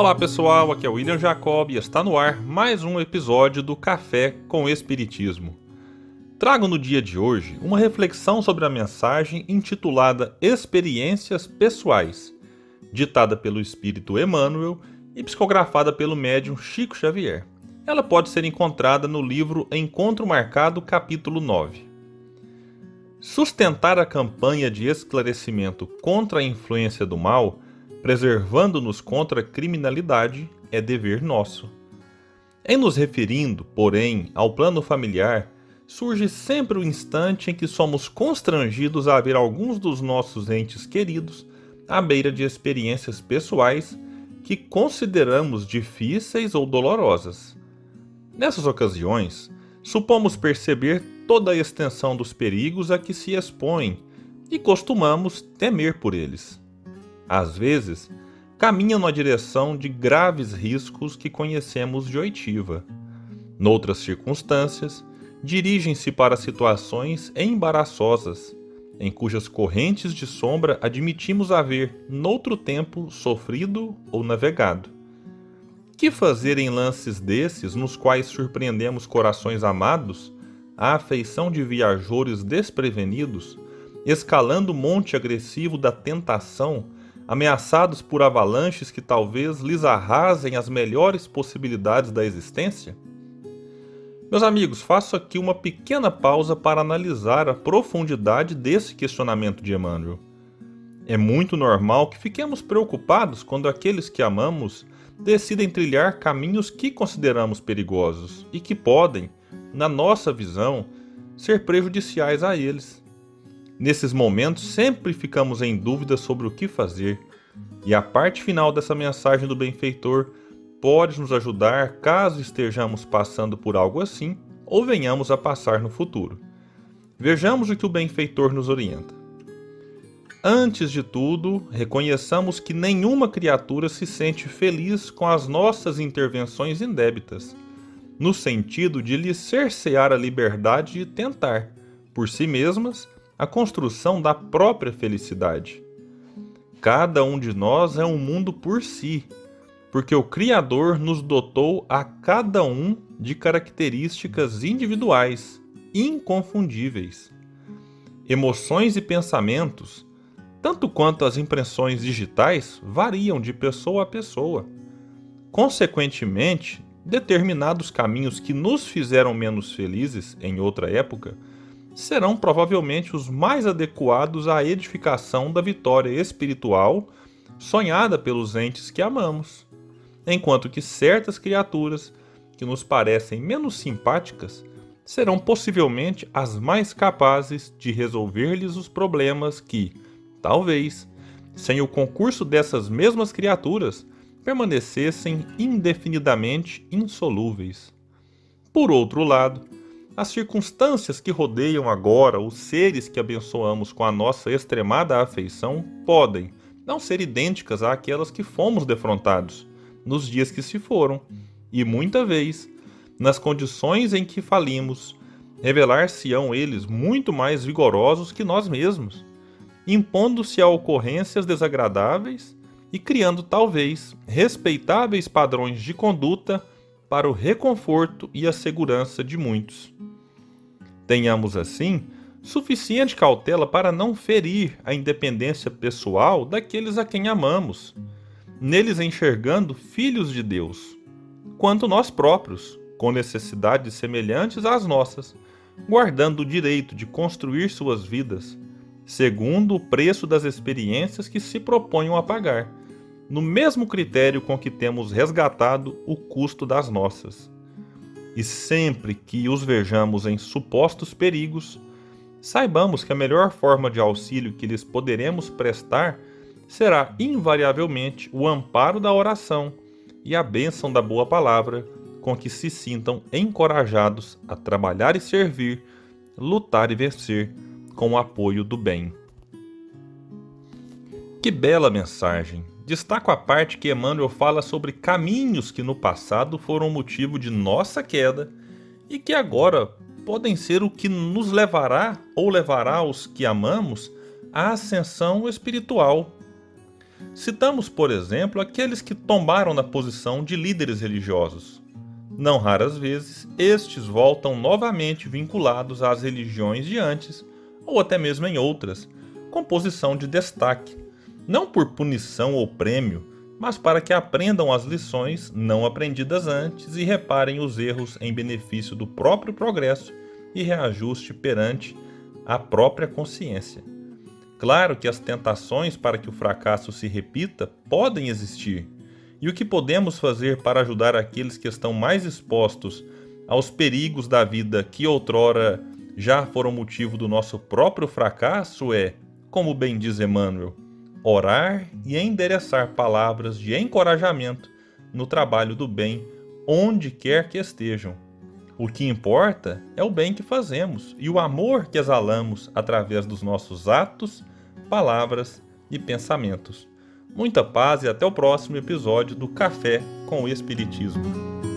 Olá pessoal, aqui é o William Jacob e está no ar mais um episódio do Café com Espiritismo. Trago no dia de hoje uma reflexão sobre a mensagem intitulada Experiências Pessoais, ditada pelo espírito Emmanuel e psicografada pelo médium Chico Xavier. Ela pode ser encontrada no livro Encontro Marcado, capítulo 9. Sustentar a campanha de esclarecimento contra a influência do mal, preservando-nos contra a criminalidade, é dever nosso. Em nos referindo, porém, ao plano familiar, surge sempre o instante em que somos constrangidos a ver alguns dos nossos entes queridos à beira de experiências pessoais que consideramos difíceis ou dolorosas. Nessas ocasiões, supomos perceber toda a extensão dos perigos a que se expõem e costumamos temer por eles. Às vezes, caminham na direção de graves riscos que conhecemos de oitiva. Noutras circunstâncias, dirigem-se para situações embaraçosas, em cujas correntes de sombra admitimos haver, noutro tempo, sofrido ou navegado. Que fazer em lances desses, nos quais surpreendemos corações amados, a afeição de viajores desprevenidos, escalando o monte agressivo da tentação, ameaçados por avalanches que talvez lhes arrasem as melhores possibilidades da existência? Meus amigos, faço aqui uma pequena pausa para analisar a profundidade desse questionamento de Emmanuel. É muito normal que fiquemos preocupados quando aqueles que amamos decidem trilhar caminhos que consideramos perigosos e que podem, na nossa visão, ser prejudiciais a eles. Nesses momentos, sempre ficamos em dúvida sobre o que fazer, e a parte final dessa mensagem do benfeitor pode nos ajudar caso estejamos passando por algo assim ou venhamos a passar no futuro. Vejamos o que o benfeitor nos orienta. Antes de tudo, reconheçamos que nenhuma criatura se sente feliz com as nossas intervenções indébitas, no sentido de lhe cercear a liberdade de tentar, por si mesmas, a construção da própria felicidade. Cada um de nós é um mundo por si porque o Criador nos dotou a cada um de características individuais, inconfundíveis. Emoções e pensamentos, tanto quanto as impressões digitais, variam de pessoa a pessoa. Consequentemente, determinados caminhos que nos fizeram menos felizes em outra época serão provavelmente os mais adequados à edificação da vitória espiritual sonhada pelos entes que amamos enquanto que certas criaturas que nos parecem menos simpáticas serão possivelmente as mais capazes de resolver-lhes os problemas que, talvez, sem o concurso dessas mesmas criaturas, permanecessem indefinidamente insolúveis. Por outro lado, as circunstâncias que rodeiam agora os seres que abençoamos com a nossa extremada afeição podem não ser idênticas àquelas que fomos defrontados, nos dias que se foram, e muita vez, nas condições em que falimos, revelar-se-ão eles muito mais vigorosos que nós mesmos, impondo-se a ocorrências desagradáveis e criando talvez respeitáveis padrões de conduta para o reconforto e a segurança de muitos. Tenhamos assim suficiente cautela para não ferir a independência pessoal daqueles a quem amamos neles enxergando filhos de Deus, quanto nós próprios, com necessidades semelhantes às nossas, guardando o direito de construir suas vidas, segundo o preço das experiências que se proponham a pagar, no mesmo critério com que temos resgatado o custo das nossas. E sempre que os vejamos em supostos perigos, saibamos que a melhor forma de auxílio que lhes poderemos prestar será invariavelmente o amparo da oração e a bênção da boa palavra, com que se sintam encorajados a trabalhar e servir, lutar e vencer com o apoio do bem. Que bela mensagem! Destaco a parte que Emmanuel fala sobre caminhos que no passado foram motivo de nossa queda e que agora podem ser o que nos levará ou levará os que amamos à ascensão espiritual Citamos, por exemplo, aqueles que tombaram na posição de líderes religiosos. Não raras vezes, estes voltam novamente vinculados às religiões de antes, ou até mesmo em outras, com posição de destaque, não por punição ou prêmio, mas para que aprendam as lições não aprendidas antes e reparem os erros em benefício do próprio progresso e reajuste perante a própria consciência. Claro que as tentações para que o fracasso se repita podem existir, e o que podemos fazer para ajudar aqueles que estão mais expostos aos perigos da vida que outrora já foram motivo do nosso próprio fracasso é, como bem diz Emmanuel, orar e endereçar palavras de encorajamento no trabalho do bem, onde quer que estejam. O que importa é o bem que fazemos e o amor que exalamos através dos nossos atos, palavras e pensamentos. Muita paz e até o próximo episódio do Café com o Espiritismo.